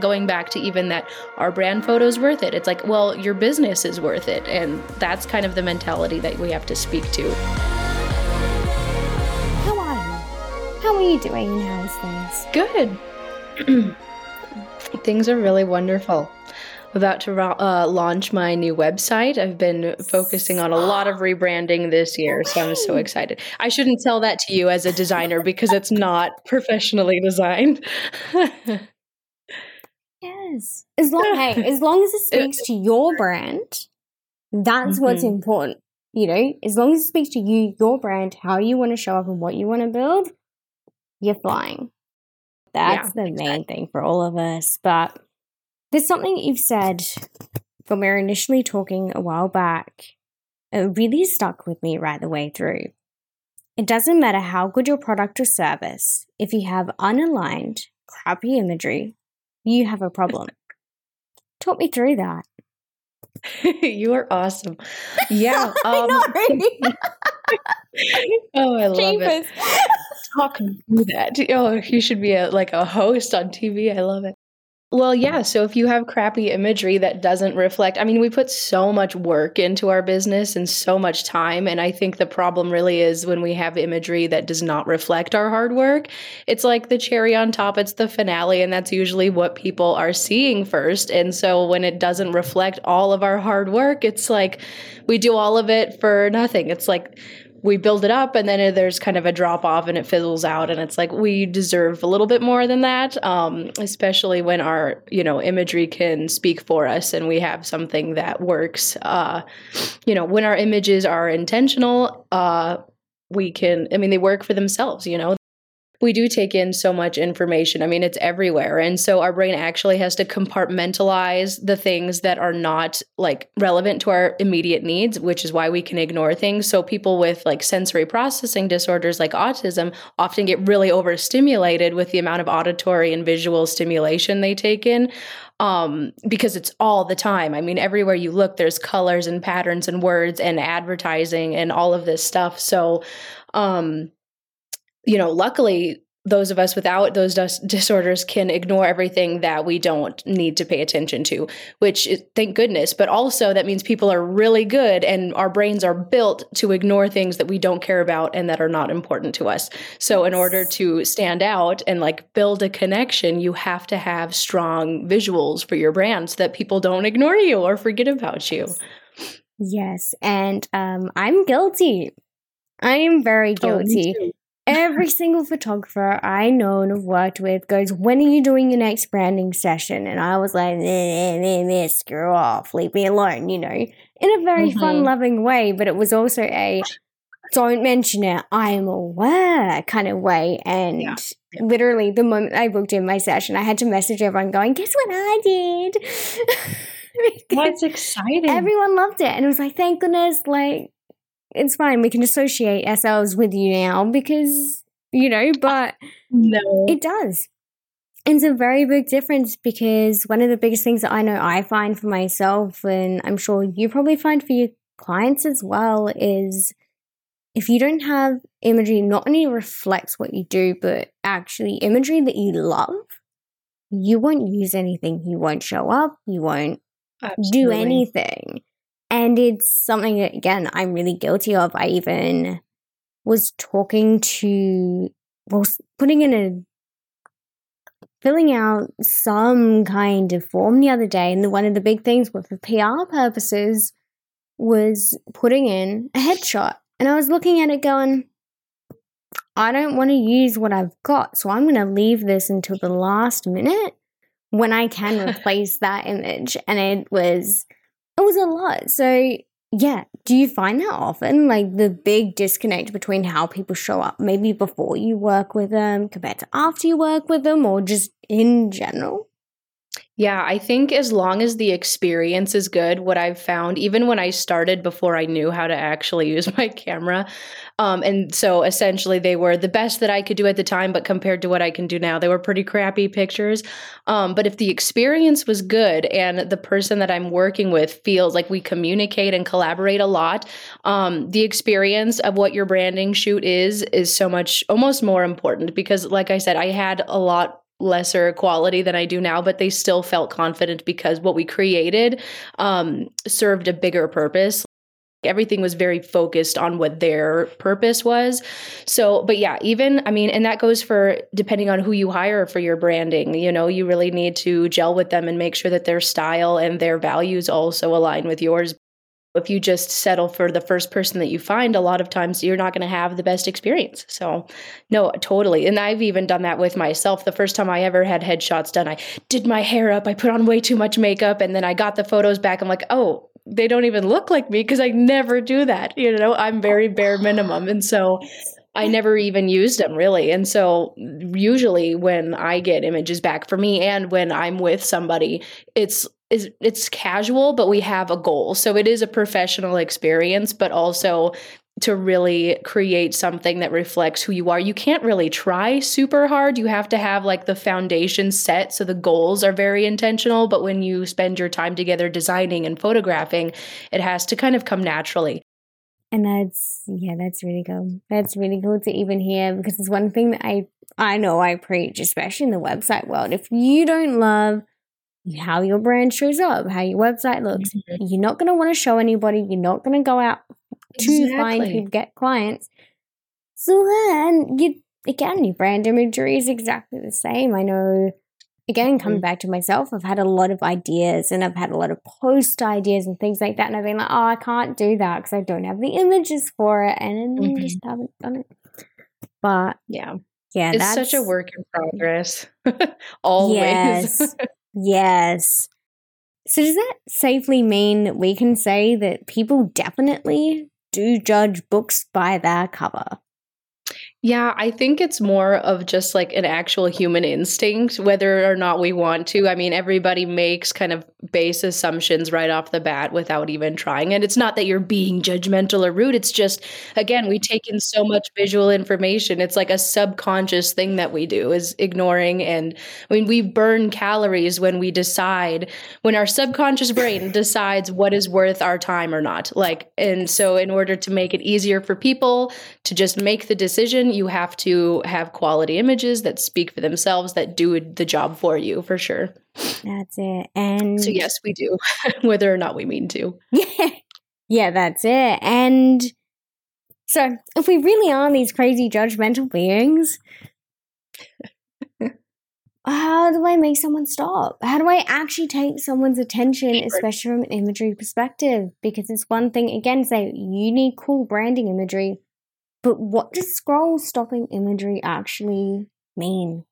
going back to even that our brand photo is worth it. It's like, well, your business is worth it. And that's kind of the mentality that we have to speak to. How are you? How are you doing how's things? Good. things are really wonderful about to uh, launch my new website. I've been focusing on a lot of rebranding this year, so I'm so excited. I shouldn't sell that to you as a designer because it's not professionally designed. yes, as long hey, as long as it speaks to your brand, that's mm-hmm. what's important. You know, as long as it speaks to you, your brand, how you want to show up, and what you want to build, you're flying. That's yeah, the exactly. main thing for all of us. But there's something you've said when we were initially talking a while back. It really stuck with me right the way through. It doesn't matter how good your product or service, if you have unaligned, crappy imagery, you have a problem. Talk me through that. you are awesome. Yeah. Um, oh, I love Jeepers. it. Talking through that. Oh, you should be a like a host on TV. I love it. Well, yeah. So if you have crappy imagery that doesn't reflect, I mean, we put so much work into our business and so much time. And I think the problem really is when we have imagery that does not reflect our hard work. It's like the cherry on top, it's the finale. And that's usually what people are seeing first. And so when it doesn't reflect all of our hard work, it's like we do all of it for nothing. It's like, we build it up and then there's kind of a drop off and it fizzles out and it's like we deserve a little bit more than that. Um, especially when our you know imagery can speak for us and we have something that works. Uh, you know when our images are intentional uh, we can i mean they work for themselves you know we do take in so much information. I mean, it's everywhere. And so our brain actually has to compartmentalize the things that are not like relevant to our immediate needs, which is why we can ignore things. So people with like sensory processing disorders like autism often get really overstimulated with the amount of auditory and visual stimulation they take in um, because it's all the time. I mean, everywhere you look, there's colors and patterns and words and advertising and all of this stuff. So, um, you know, luckily, those of us without those disorders can ignore everything that we don't need to pay attention to, which is, thank goodness. But also, that means people are really good and our brains are built to ignore things that we don't care about and that are not important to us. So, in order to stand out and like build a connection, you have to have strong visuals for your brand so that people don't ignore you or forget about you. Yes. And um, I'm guilty. I am very oh, guilty. Oh, Every single photographer I know and have worked with goes, When are you doing your next branding session? And I was like, nah, nah, nah, screw off, leave me alone, you know, in a very mm-hmm. fun loving way. But it was also a don't mention it, I'm aware kind of way. And yeah. literally, the moment I booked in my session, I had to message everyone going, Guess what I did? That's exciting. Everyone loved it. And it was like, Thank goodness, like, it's fine. We can associate ourselves with you now because, you know, but no. it does. It's a very big difference because one of the biggest things that I know I find for myself, and I'm sure you probably find for your clients as well, is if you don't have imagery not only reflects what you do, but actually imagery that you love, you won't use anything. You won't show up. You won't Absolutely. do anything. And it's something that, again, I'm really guilty of. I even was talking to, well, putting in a, filling out some kind of form the other day. And the, one of the big things for PR purposes was putting in a headshot. And I was looking at it going, I don't want to use what I've got. So I'm going to leave this until the last minute when I can replace that image. And it was it was a lot. So, yeah, do you find that often? Like the big disconnect between how people show up, maybe before you work with them compared to after you work with them, or just in general? Yeah, I think as long as the experience is good, what I've found, even when I started before I knew how to actually use my camera, um, and so essentially they were the best that I could do at the time, but compared to what I can do now, they were pretty crappy pictures. Um, but if the experience was good and the person that I'm working with feels like we communicate and collaborate a lot, um, the experience of what your branding shoot is is so much almost more important because, like I said, I had a lot lesser quality than I do now, but they still felt confident because what we created um, served a bigger purpose. Everything was very focused on what their purpose was. So, but yeah, even, I mean, and that goes for depending on who you hire for your branding. You know, you really need to gel with them and make sure that their style and their values also align with yours if you just settle for the first person that you find, a lot of times you're not going to have the best experience. So, no, totally. And I've even done that with myself. The first time I ever had headshots done, I did my hair up, I put on way too much makeup, and then I got the photos back. I'm like, oh, they don't even look like me because I never do that. You know, I'm very oh. bare minimum. And so, I never even used them really. And so usually when I get images back for me and when I'm with somebody, it's is it's casual, but we have a goal. So it is a professional experience, but also to really create something that reflects who you are. You can't really try super hard. You have to have like the foundation set so the goals are very intentional, but when you spend your time together designing and photographing, it has to kind of come naturally. And that's yeah, that's really cool. That's really cool to even hear because it's one thing that I I know I preach, especially in the website world. If you don't love how your brand shows up, how your website looks. Mm-hmm. You're not going to want to show anybody. You're not going to go out to exactly. find who get clients. So then you again, your brand imagery is exactly the same. I know. Again, coming mm-hmm. back to myself, I've had a lot of ideas and I've had a lot of post ideas and things like that. And I've been like, oh, I can't do that because I don't have the images for it. And mm-hmm. I just haven't done it. But yeah, yeah, it's such a work in progress. Always. Yes. Yes. So, does that safely mean that we can say that people definitely do judge books by their cover? Yeah, I think it's more of just like an actual human instinct, whether or not we want to. I mean, everybody makes kind of base assumptions right off the bat without even trying. And it's not that you're being judgmental or rude. It's just, again, we take in so much visual information. It's like a subconscious thing that we do is ignoring. And I mean, we burn calories when we decide, when our subconscious brain decides what is worth our time or not. Like, and so in order to make it easier for people to just make the decision, you have to have quality images that speak for themselves that do the job for you for sure. That's it. And so yes, we do, whether or not we mean to. Yeah. Yeah, that's it. And so if we really are these crazy judgmental beings, how do I make someone stop? How do I actually take someone's attention, especially from an imagery perspective? Because it's one thing, again, to say you need cool branding imagery, but what does scroll stopping imagery actually mean?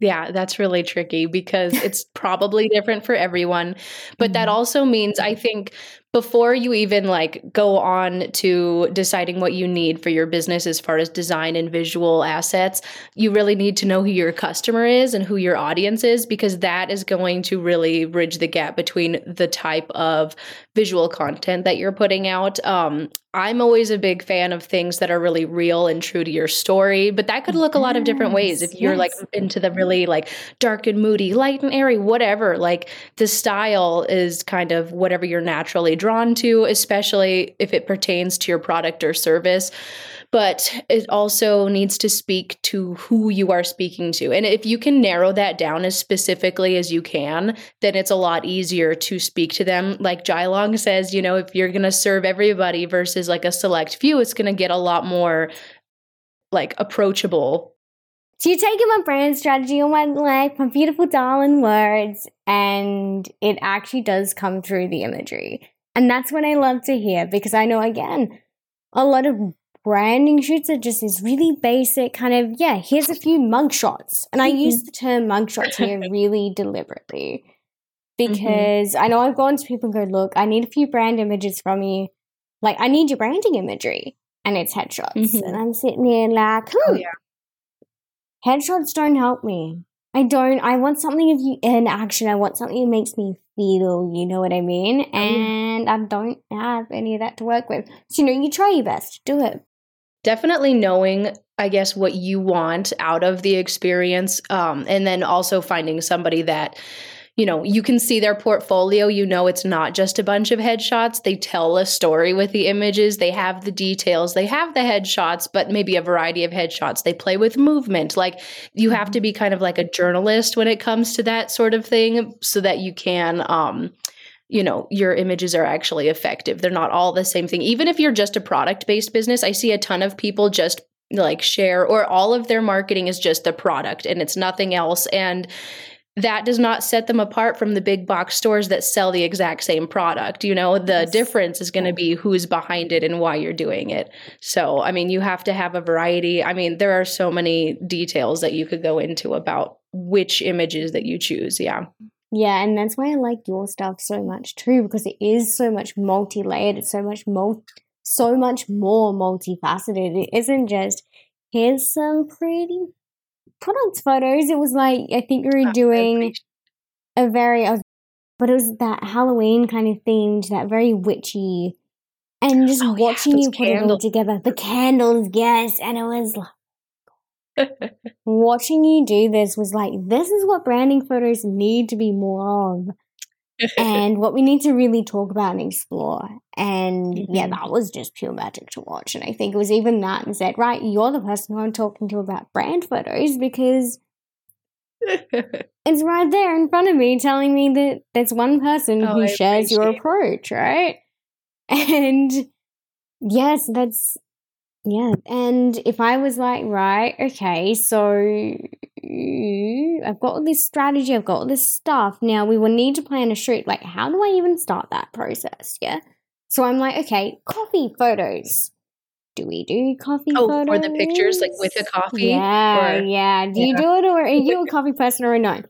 Yeah, that's really tricky because it's probably different for everyone. But that mm-hmm. also means I think before you even like go on to deciding what you need for your business as far as design and visual assets, you really need to know who your customer is and who your audience is because that is going to really bridge the gap between the type of visual content that you're putting out. Um, I'm always a big fan of things that are really real and true to your story, but that could look a lot of different ways. If you're yes. like into the really like dark and moody, light and airy, whatever, like the style is kind of whatever you're naturally drawn to, especially if it pertains to your product or service. But it also needs to speak to who you are speaking to. And if you can narrow that down as specifically as you can, then it's a lot easier to speak to them. Like Jai Long says, you know, if you're going to serve everybody versus like a select few, it's going to get a lot more like approachable so you're taking my brand strategy on my like my beautiful darling words, and it actually does come through the imagery. And that's what I love to hear because I know again, a lot of branding shoots are just these really basic kind of, yeah, here's a few mug shots. And I use the term mug shots here really deliberately mm-hmm. because mm-hmm. I know I've gone to people and go, look, I need a few brand images from you. Like, I need your branding imagery. And it's headshots. Mm-hmm. And I'm sitting there like, hmm, oh, yeah. headshots don't help me. I don't, I want something of you in action. I want something that makes me feel, you know what I mean? Oh, and I don't have any of that to work with. So, you know, you try your best do it. Definitely knowing, I guess, what you want out of the experience. Um, and then also finding somebody that you know, you can see their portfolio. You know, it's not just a bunch of headshots. They tell a story with the images. They have the details. They have the headshots, but maybe a variety of headshots. They play with movement. Like you have to be kind of like a journalist when it comes to that sort of thing so that you can, um, you know your images are actually effective they're not all the same thing even if you're just a product based business i see a ton of people just like share or all of their marketing is just the product and it's nothing else and that does not set them apart from the big box stores that sell the exact same product. You know, the yes. difference is going to be who's behind it and why you're doing it. So, I mean, you have to have a variety. I mean, there are so many details that you could go into about which images that you choose. Yeah. Yeah, and that's why I like your stuff so much too, because it is so much multi layered. It's so much multi so much more multifaceted. It isn't just here's some pretty product photos. It was like I think we were doing a very, but it was that Halloween kind of themed, that very witchy, and just oh, watching yeah, you put candles. it all together. The candles, yes, and it was like watching you do this was like this is what branding photos need to be more of and what we need to really talk about and explore. And mm-hmm. yeah, that was just pure magic to watch. And I think it was even that and said, right, you're the person who I'm talking to about brand photos because it's right there in front of me telling me that there's one person oh, who I shares your approach, right? And yes, that's yeah. And if I was like, right, okay, so I've got all this strategy, I've got all this stuff. Now we will need to plan a shoot. Like, how do I even start that process? Yeah. So I'm like, okay, coffee photos. Do we do coffee oh, photos? or the pictures, like with a coffee? Yeah, or, yeah. Do yeah. you do it, or are you a coffee person or a no?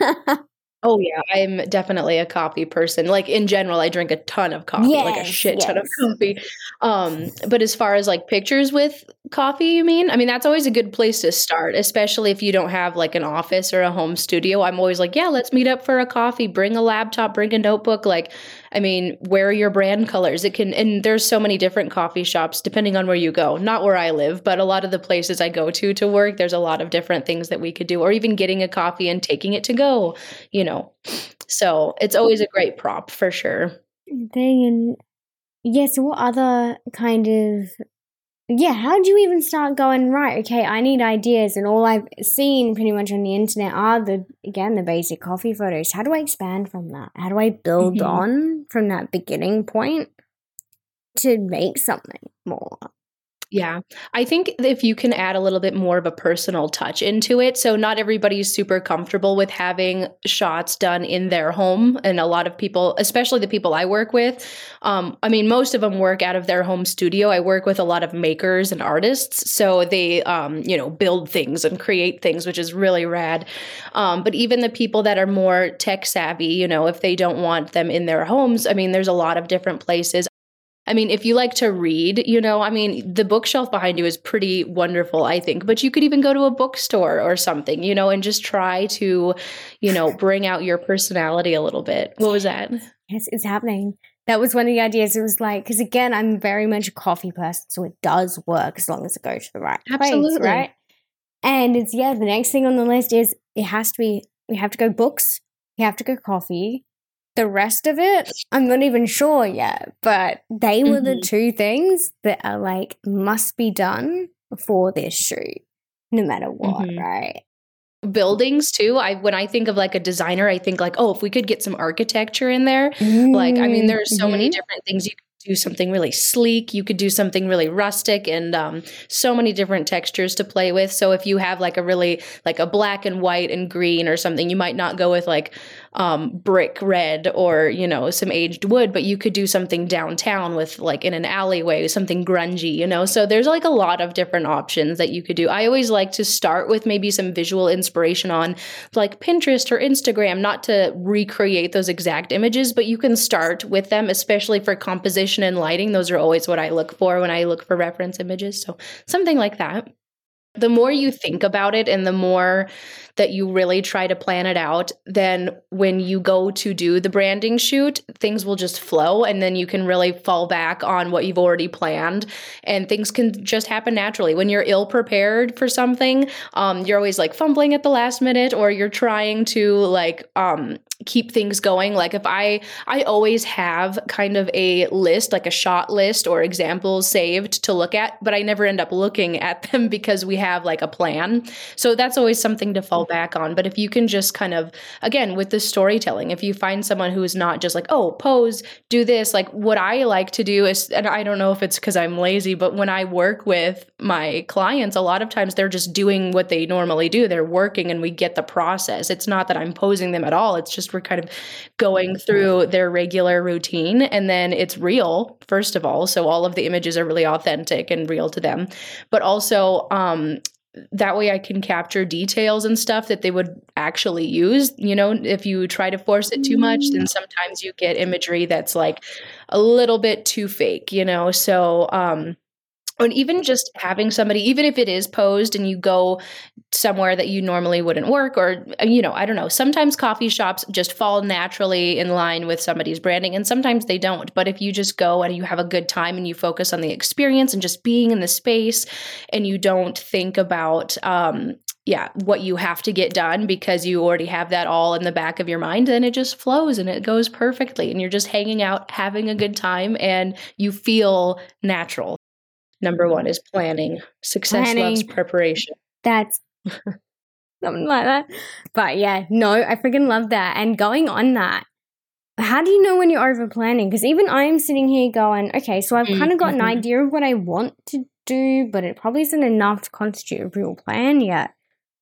Oh yeah, I'm definitely a coffee person. Like in general, I drink a ton of coffee, yes, like a shit yes. ton of coffee. Um, but as far as like pictures with coffee, you mean? I mean, that's always a good place to start, especially if you don't have like an office or a home studio. I'm always like, yeah, let's meet up for a coffee. Bring a laptop, bring a notebook. Like, I mean, wear your brand colors. It can, and there's so many different coffee shops depending on where you go. Not where I live, but a lot of the places I go to to work, there's a lot of different things that we could do, or even getting a coffee and taking it to go. You know. So it's always a great prop for sure. Thing and yes, what other kind of yeah, how do you even start going right? Okay, I need ideas, and all I've seen pretty much on the internet are the again the basic coffee photos. How do I expand from that? How do I build mm-hmm. on from that beginning point to make something more? Yeah. I think if you can add a little bit more of a personal touch into it. So, not everybody's super comfortable with having shots done in their home. And a lot of people, especially the people I work with, um, I mean, most of them work out of their home studio. I work with a lot of makers and artists. So, they, um, you know, build things and create things, which is really rad. Um, but even the people that are more tech savvy, you know, if they don't want them in their homes, I mean, there's a lot of different places. I mean, if you like to read, you know, I mean, the bookshelf behind you is pretty wonderful, I think. But you could even go to a bookstore or something, you know, and just try to, you know, bring out your personality a little bit. What was that? Yes, it's happening. That was one of the ideas. It was like, because again, I'm very much a coffee person, so it does work as long as it goes to the right Absolutely. place, right? And it's, yeah, the next thing on the list is it has to be, we have to go books, we have to go coffee, the rest of it, I'm not even sure yet, but they were mm-hmm. the two things that are like must be done for this shoot, no matter what, mm-hmm. right? buildings too i when i think of like a designer i think like oh if we could get some architecture in there mm-hmm. like i mean there are so many mm-hmm. different things you could do something really sleek. You could do something really rustic and um, so many different textures to play with. So if you have like a really like a black and white and green or something, you might not go with like um, brick red or you know some aged wood, but you could do something downtown with like in an alleyway, something grungy. You know, so there's like a lot of different options that you could do. I always like to start with maybe some visual inspiration on like Pinterest or Instagram, not to recreate those exact images, but you can start with them, especially for composition and lighting. Those are always what I look for when I look for reference images. So something like that. The more you think about it and the more that you really try to plan it out, then when you go to do the branding shoot, things will just flow and then you can really fall back on what you've already planned and things can just happen naturally. When you're ill prepared for something, um, you're always like fumbling at the last minute or you're trying to like um, keep things going. Like if i i always have kind of a list like a shot list or examples saved to look at but i never end up looking at them because we have like a plan. So that's always something to fall mm-hmm. back on. But if you can just kind of again with the storytelling if you find someone who's not just like oh pose do this like what i like to do is and i don't know if it's because i'm lazy but when i work with my clients a lot of times they're just doing what they normally do. They're working and we get the process. It's not that i'm posing them at all. It's just we're kind of going through their regular routine and then it's real first of all so all of the images are really authentic and real to them but also um that way I can capture details and stuff that they would actually use. You know, if you try to force it too much, then mm. sometimes you get imagery that's like a little bit too fake, you know. So um and even just having somebody even if it is posed and you go somewhere that you normally wouldn't work or uh, you know i don't know sometimes coffee shops just fall naturally in line with somebody's branding and sometimes they don't but if you just go and you have a good time and you focus on the experience and just being in the space and you don't think about um, yeah, what you have to get done because you already have that all in the back of your mind, then it just flows and it goes perfectly. And you're just hanging out, having a good time, and you feel natural. Number one is planning. Success planning. loves preparation. That's something like that. But yeah, no, I freaking love that. And going on that, how do you know when you're over planning? Because even I'm sitting here going, okay, so I've mm-hmm. kind of got an mm-hmm. idea of what I want to do, but it probably isn't enough to constitute a real plan yet.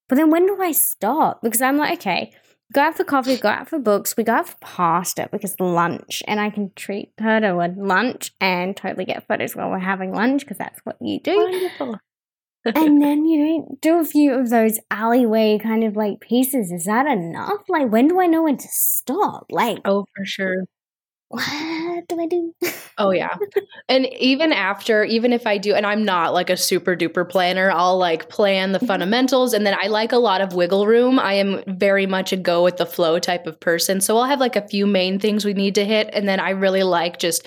But then when do I stop? Because I'm like, okay, go out for coffee, go out for books, we go out for pasta because lunch, and I can treat her to a lunch and totally get photos while we're having lunch because that's what you do. Wonderful. and then you know do a few of those alleyway kind of like pieces. Is that enough? Like when do I know when to stop? Like oh, for sure what do I do? oh yeah. And even after, even if I do, and I'm not like a super duper planner, I'll like plan the mm-hmm. fundamentals and then I like a lot of wiggle room. I am very much a go with the flow type of person. So I'll have like a few main things we need to hit. And then I really like just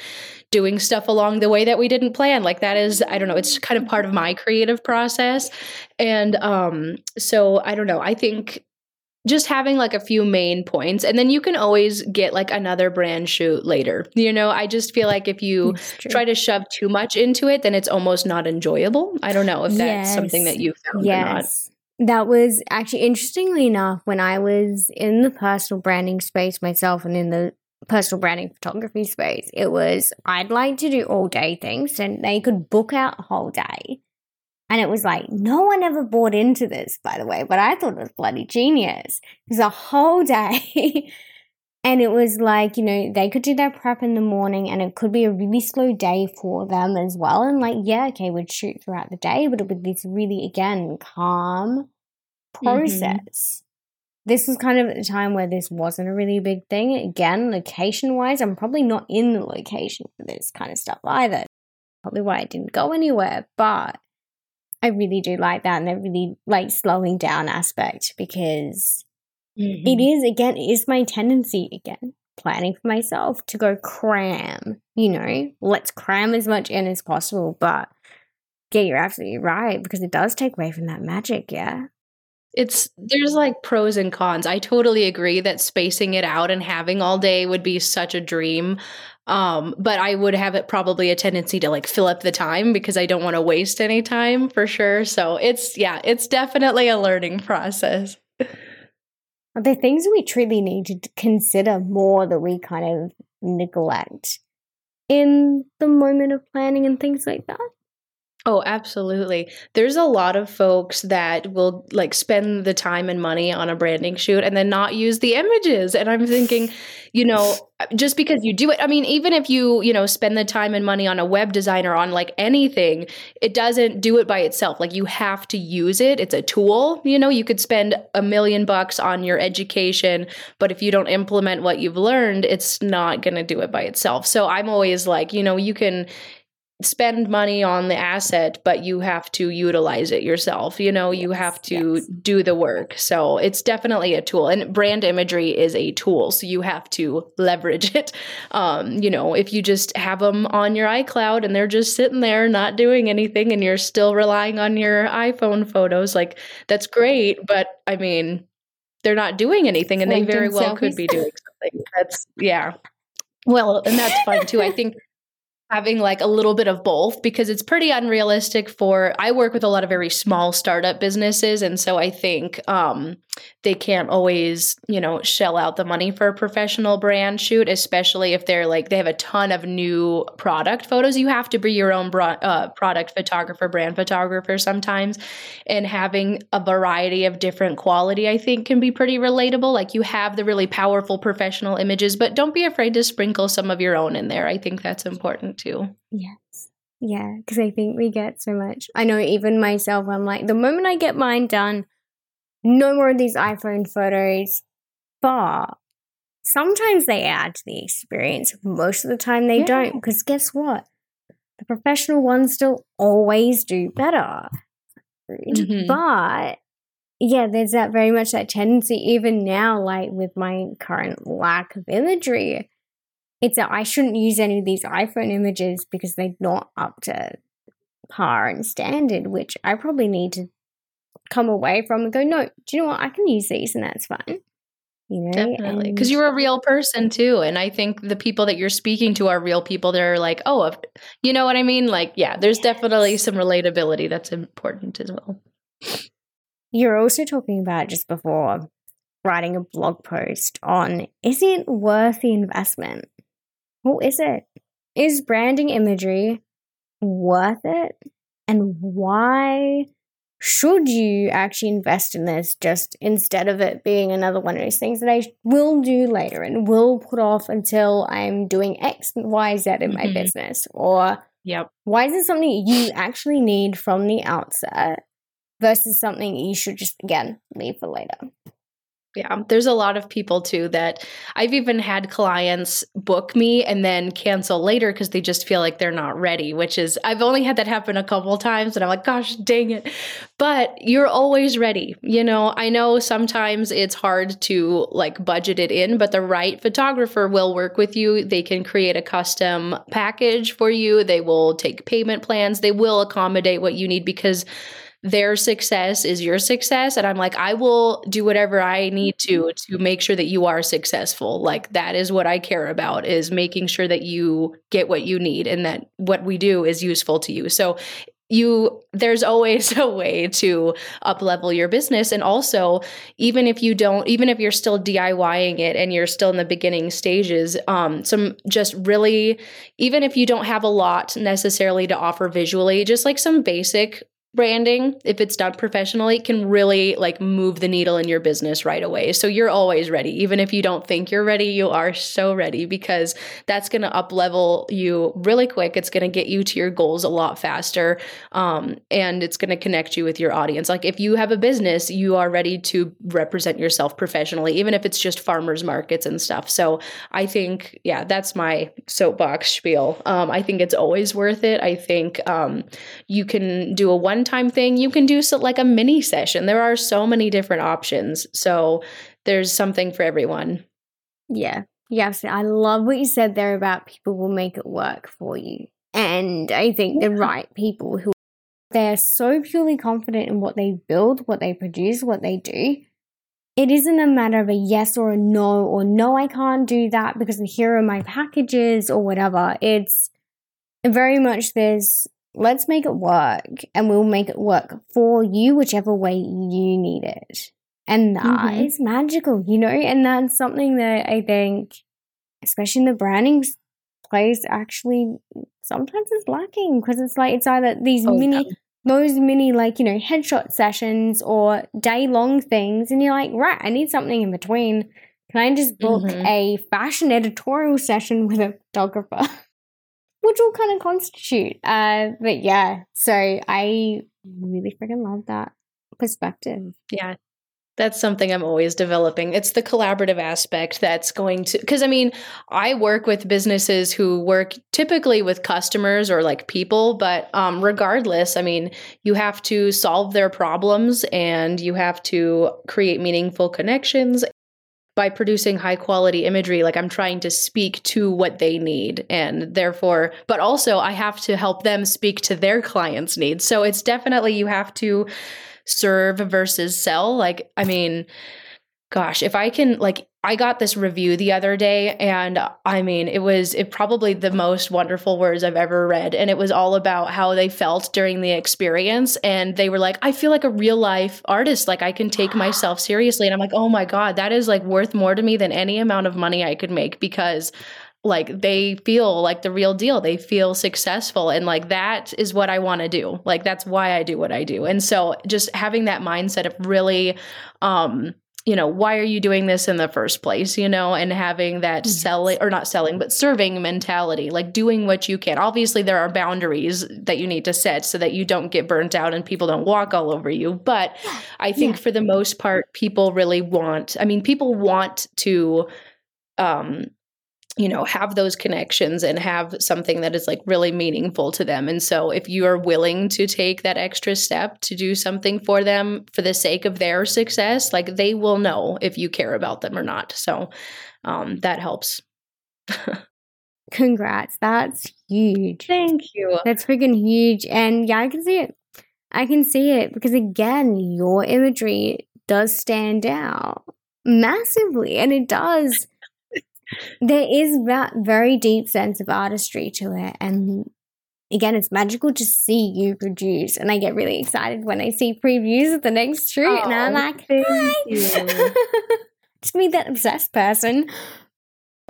doing stuff along the way that we didn't plan. Like that is, I don't know, it's kind of part of my creative process. And um, so I don't know. I think just having like a few main points and then you can always get like another brand shoot later you know? I just feel like if you try to shove too much into it then it's almost not enjoyable. I don't know if that's yes. something that you found yes. That was actually interestingly enough when i was in the personal branding space myself and in the personal branding photography space it was i'd like to do all day things and they could book out a whole day and it was like, no one ever bought into this, by the way, but I thought it was bloody genius. It was a whole day. and it was like, you know, they could do their prep in the morning and it could be a really slow day for them as well. And like, yeah, okay, we'd shoot throughout the day, but it would be this really, again, calm mm-hmm. process. Mm-hmm. This was kind of at the time where this wasn't a really big thing. Again, location wise, I'm probably not in the location for this kind of stuff either. Probably why I didn't go anywhere, but I really do like that and that really like slowing down aspect because mm-hmm. it is again it is my tendency again planning for myself to go cram, you know, let's cram as much in as possible, but yeah, you're absolutely right because it does take away from that magic, yeah. It's there's like pros and cons. I totally agree that spacing it out and having all day would be such a dream. Um, but I would have it probably a tendency to like fill up the time because I don't want to waste any time for sure. So it's yeah, it's definitely a learning process. Are there things we truly need to consider more that we kind of neglect in the moment of planning and things like that? Oh, absolutely. There's a lot of folks that will like spend the time and money on a branding shoot and then not use the images. And I'm thinking, you know, uh, just because you do it, I mean, even if you, you know, spend the time and money on a web designer on like anything, it doesn't do it by itself. Like you have to use it. It's a tool. You know, you could spend a million bucks on your education, but if you don't implement what you've learned, it's not going to do it by itself. So I'm always like, you know, you can spend money on the asset but you have to utilize it yourself you know yes, you have to yes. do the work so it's definitely a tool and brand imagery is a tool so you have to leverage it um, you know if you just have them on your icloud and they're just sitting there not doing anything and you're still relying on your iphone photos like that's great but i mean they're not doing anything and they very well selfies. could be doing something. That's yeah. Well, and that's fun too. I think having like a little bit of both because it's pretty unrealistic for I work with a lot of very small startup businesses and so I think um, they can't always, you know, shell out the money for a professional brand shoot, especially if they're like they have a ton of new product photos. You have to be your own bro- uh, product photographer, brand photographer sometimes, and having a variety of different quality, I think, can be pretty relatable. Like you have the really powerful professional images, but don't be afraid to sprinkle some of your own in there. I think that's important too. Yes. Yeah, because I think we get so much. I know even myself, I'm like, the moment I get mine done, no more of these iPhone photos. But sometimes they add to the experience. Most of the time they yeah. don't, because guess what? The professional ones still always do better. Mm-hmm. But yeah, there's that very much that tendency, even now, like with my current lack of imagery, it's that I shouldn't use any of these iPhone images because they're not up to par and standard, which I probably need to come away from and go, no, do you know what? I can use these and that's fine. You know, definitely because you're a real person too, and I think the people that you're speaking to are real people. They're like, oh, you know what I mean? Like, yeah, there's yes. definitely some relatability that's important as well. You're also talking about just before writing a blog post on is it worth the investment? Well, is it? Is branding imagery worth it? And why should you actually invest in this just instead of it being another one of those things that I will do later and will put off until I'm doing X, Y, Z in my mm-hmm. business? Or yep. why is it something you actually need from the outset versus something you should just, again, leave for later? Yeah, there's a lot of people too that I've even had clients book me and then cancel later because they just feel like they're not ready, which is, I've only had that happen a couple times and I'm like, gosh, dang it. But you're always ready. You know, I know sometimes it's hard to like budget it in, but the right photographer will work with you. They can create a custom package for you, they will take payment plans, they will accommodate what you need because their success is your success and i'm like i will do whatever i need to to make sure that you are successful. Like that is what i care about is making sure that you get what you need and that what we do is useful to you. So you there's always a way to up level your business and also even if you don't even if you're still DIYing it and you're still in the beginning stages um some just really even if you don't have a lot necessarily to offer visually just like some basic branding if it's done professionally can really like move the needle in your business right away. So you're always ready. Even if you don't think you're ready you are so ready because that's going to up level you really quick. It's going to get you to your goals a lot faster um, and it's going to connect you with your audience. Like if you have a business you are ready to represent yourself professionally even if it's just farmers markets and stuff. So i think yeah that's my soapbox spiel. Um, i think it's always worth it. I think um, you can do a one time thing, you can do so, like a mini session. There are so many different options. So there's something for everyone. Yeah. Yes. I love what you said there about people will make it work for you. And I think yeah. the right people who they're so purely confident in what they build, what they produce, what they do. It isn't a matter of a yes or a no, or no, I can't do that because here are my packages or whatever. It's very much there's let's make it work and we'll make it work for you whichever way you need it. And that mm-hmm. is magical, you know? And that's something that I think, especially in the branding place, actually sometimes is lacking because it's like it's either these oh, mini, yeah. those mini, like, you know, headshot sessions or day long things. And you're like, right, I need something in between. Can I just book mm-hmm. a fashion editorial session with a photographer? which will kind of constitute. Uh, but yeah, so I really freaking love that perspective. Yeah. That's something I'm always developing. It's the collaborative aspect that's going to, because I mean, I work with businesses who work typically with customers or like people, but um, regardless, I mean, you have to solve their problems and you have to create meaningful connections by producing high quality imagery like i'm trying to speak to what they need and therefore but also i have to help them speak to their clients needs. So it's definitely you have to serve versus sell. Like i mean gosh, if I can like I got this review the other day and I mean it was it probably the most wonderful words I've ever read and it was all about how they felt during the experience and they were like I feel like a real life artist like I can take myself seriously and I'm like oh my god that is like worth more to me than any amount of money I could make because like they feel like the real deal they feel successful and like that is what i want to do like that's why i do what i do and so just having that mindset of really um you know, why are you doing this in the first place, you know, and having that yes. selling or not selling, but serving mentality, like doing what you can. Obviously, there are boundaries that you need to set so that you don't get burnt out and people don't walk all over you. But I think yeah. for the most part, people really want, I mean, people want to um you know have those connections and have something that is like really meaningful to them. And so if you are willing to take that extra step to do something for them for the sake of their success like they will know if you care about them or not. So um, that helps. Congrats. That's huge. Thank you. That's freaking huge. And yeah i can see it. I can see it because again your imagery does stand out massively and it does there is that very deep sense of artistry to it. And again, it's magical to see you produce. And I get really excited when I see previews of the next shoot. Oh, and I'm like, hi. Just me, that obsessed person.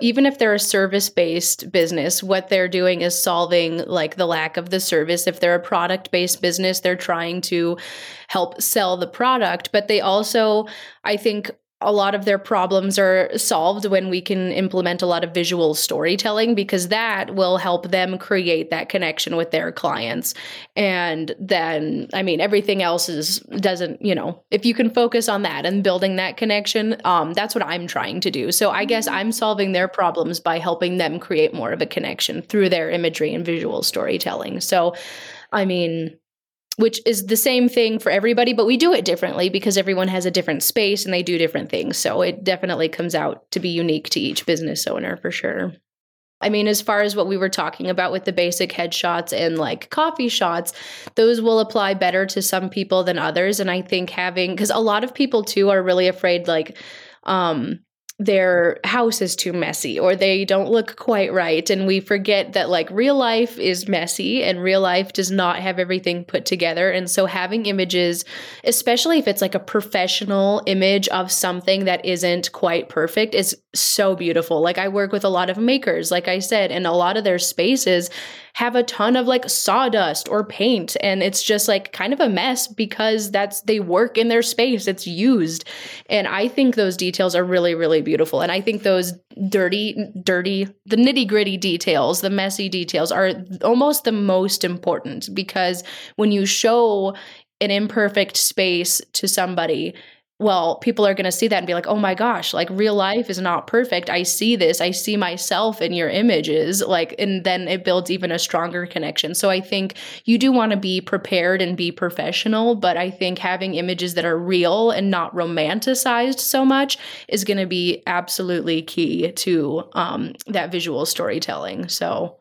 Even if they're a service based business, what they're doing is solving like the lack of the service. If they're a product based business, they're trying to help sell the product, but they also, I think, a lot of their problems are solved when we can implement a lot of visual storytelling because that will help them create that connection with their clients. And then i mean everything else is doesn't you know if you can focus on that and building that connection um, that's what i'm trying to do. So i guess i'm solving their problems by helping them create more of a connection through their imagery and visual storytelling. So i mean which is the same thing for everybody, but we do it differently because everyone has a different space and they do different things. So it definitely comes out to be unique to each business owner for sure. I mean, as far as what we were talking about with the basic headshots and like coffee shots, those will apply better to some people than others. And I think having, because a lot of people too are really afraid, like, um, their house is too messy or they don't look quite right. And we forget that like real life is messy and real life does not have everything put together. And so having images especially if it's like a professional image of something that isn't quite perfect is so beautiful. Like i work with a lot of makers like i said and a lot of their spaces have a ton of like sawdust or paint and it's just like kind of a mess because that's they work in their space it's used. And i think those details are really really beautiful and i think those dirty dirty the nitty gritty details the messy details are almost the most important because when you show an imperfect space to somebody well, people are going to see that and be like, oh my gosh, like real life is not perfect. I see this. I see myself in your images. Like, and then it builds even a stronger connection. So I think you do want to be prepared and be professional, but I think having images that are real and not romanticized so much is going to be absolutely key to um, that visual storytelling. So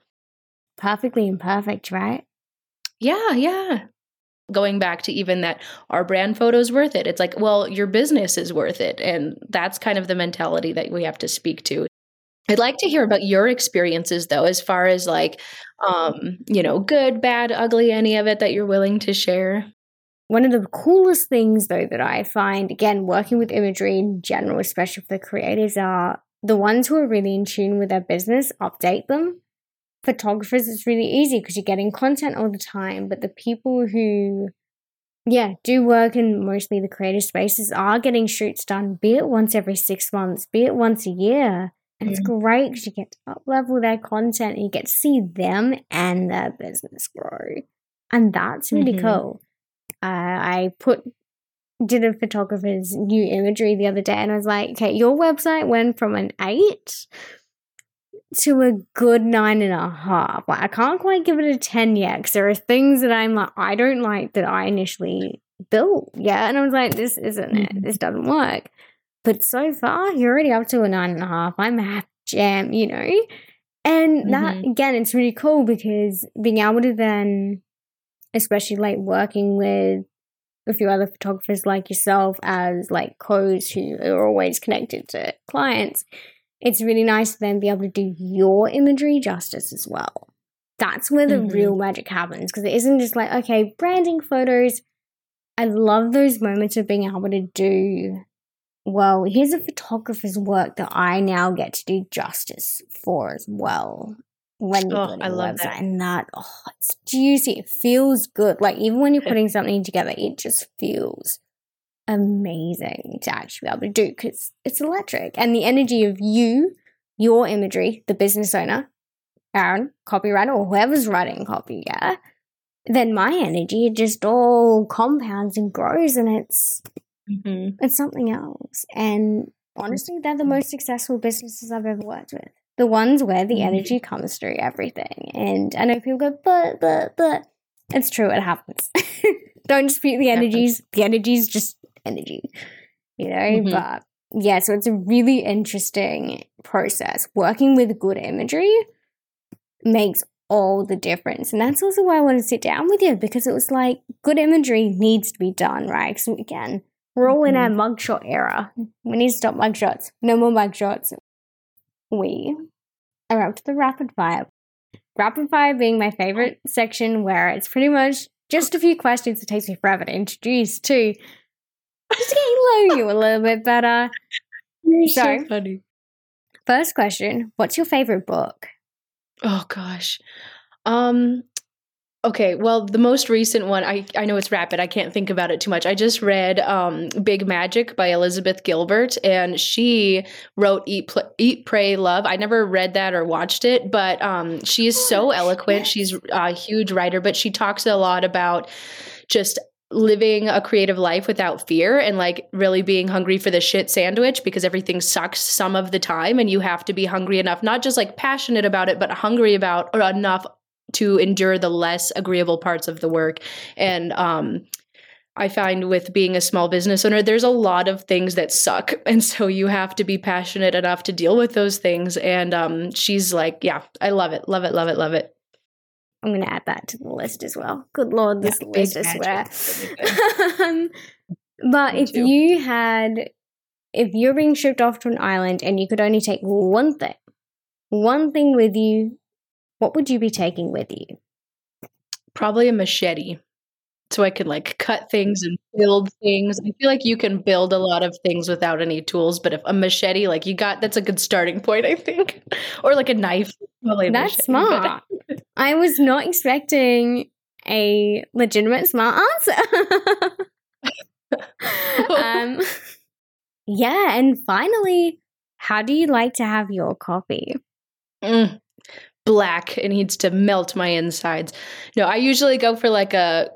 perfectly imperfect, right? Yeah, yeah going back to even that our brand photo is worth it. It's like, well, your business is worth it. And that's kind of the mentality that we have to speak to. I'd like to hear about your experiences though, as far as like, um, you know, good, bad, ugly, any of it that you're willing to share. One of the coolest things though that I find, again, working with imagery in general, especially for creators, are the ones who are really in tune with their business, update them photographers, it's really easy because you're getting content all the time. But the people who, yeah, do work in mostly the creative spaces are getting shoots done, be it once every six months, be it once a year. And it's great because you get to up level their content and you get to see them and their business grow. And that's really mm-hmm. cool. Uh, I put did a photographer's new imagery the other day and I was like, okay, your website went from an eight to a good nine and a half. Like, I can't quite give it a 10 yet because there are things that I'm like, I don't like that I initially built. Yeah. And I was like, this isn't it. Mm-hmm. This doesn't work. But so far, you're already up to a nine and a half. I'm a jam, you know? And mm-hmm. that, again, it's really cool because being able to then, especially like working with a few other photographers like yourself as like codes who are always connected to clients, it's really nice to then be able to do your imagery justice as well. That's where the mm-hmm. real magic happens because it isn't just like, okay, branding photos. I love those moments of being able to do, well, here's a photographer's work that I now get to do justice for as well when you're oh, I love. That. And that, oh, it's juicy. It feels good. Like even when you're putting something together, it just feels amazing to actually be able to do because it's electric. And the energy of you, your imagery, the business owner, Aaron, copywriter, or whoever's writing copy, yeah, then my energy just all compounds and grows and it's mm-hmm. it's something else. And honestly, they're the most successful businesses I've ever worked with. The ones where the mm-hmm. energy comes through everything. And I know people go, but, but, but. It's true, it happens. Don't dispute the energies. The energies just energy, you know? Mm-hmm. But yeah, so it's a really interesting process. Working with good imagery makes all the difference. And that's also why I want to sit down with you because it was like good imagery needs to be done, right? So again, we're all in our mm-hmm. mugshot era. We need to stop mugshots. No more mugshots. We are up to the rapid fire. Rapid fire being my favorite section where it's pretty much just a few questions. It takes me forever to introduce to just getting to know you a little bit better. You're so, so funny. First question What's your favorite book? Oh gosh. Um okay, well the most recent one I I know it's rapid. I can't think about it too much. I just read um Big Magic by Elizabeth Gilbert and she wrote Eat Pl- Eat Pray Love. I never read that or watched it, but um she is so eloquent. She's a huge writer, but she talks a lot about just living a creative life without fear and like really being hungry for the shit sandwich because everything sucks some of the time and you have to be hungry enough not just like passionate about it but hungry about or enough to endure the less agreeable parts of the work and um I find with being a small business owner, there's a lot of things that suck. And so you have to be passionate enough to deal with those things. And um, she's like, yeah, I love it, love it, love it, love it. I'm going to add that to the list as well. Good lord, this yeah, list, I swear. um, but if too. you had, if you're being shipped off to an island and you could only take one thing, one thing with you, what would you be taking with you? Probably a machete so I can like cut things and build things. I feel like you can build a lot of things without any tools, but if a machete, like you got, that's a good starting point, I think, or like a knife. Well, that's machete, smart. I was not expecting a legitimate smart answer. um, yeah, and finally, how do you like to have your coffee? Mm, black. It needs to melt my insides. No, I usually go for like a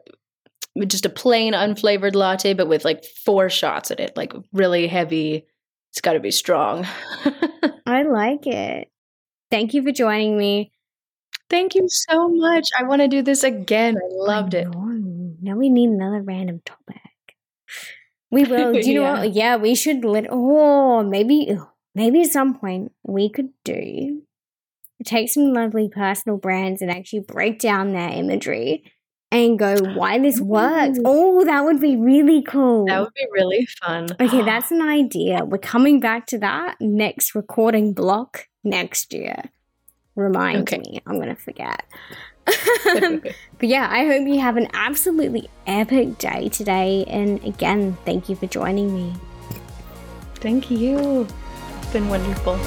just a plain unflavored latte, but with like four shots in it, like really heavy. It's got to be strong. I like it. Thank you for joining me. Thank you so much. I want to do this again. I loved I it. Now we need another random topic. We will. Do you yeah. know what? Yeah, we should let. Oh, maybe, maybe at some point we could do take some lovely personal brands and actually break down their imagery and go why this works. Oh, that would be really cool. That would be really fun. Okay, that's an idea. We're coming back to that next recording block next year. Remind okay. me. I'm going to forget. but yeah, I hope you have an absolutely epic day today. And again, thank you for joining me. Thank you. It's been wonderful.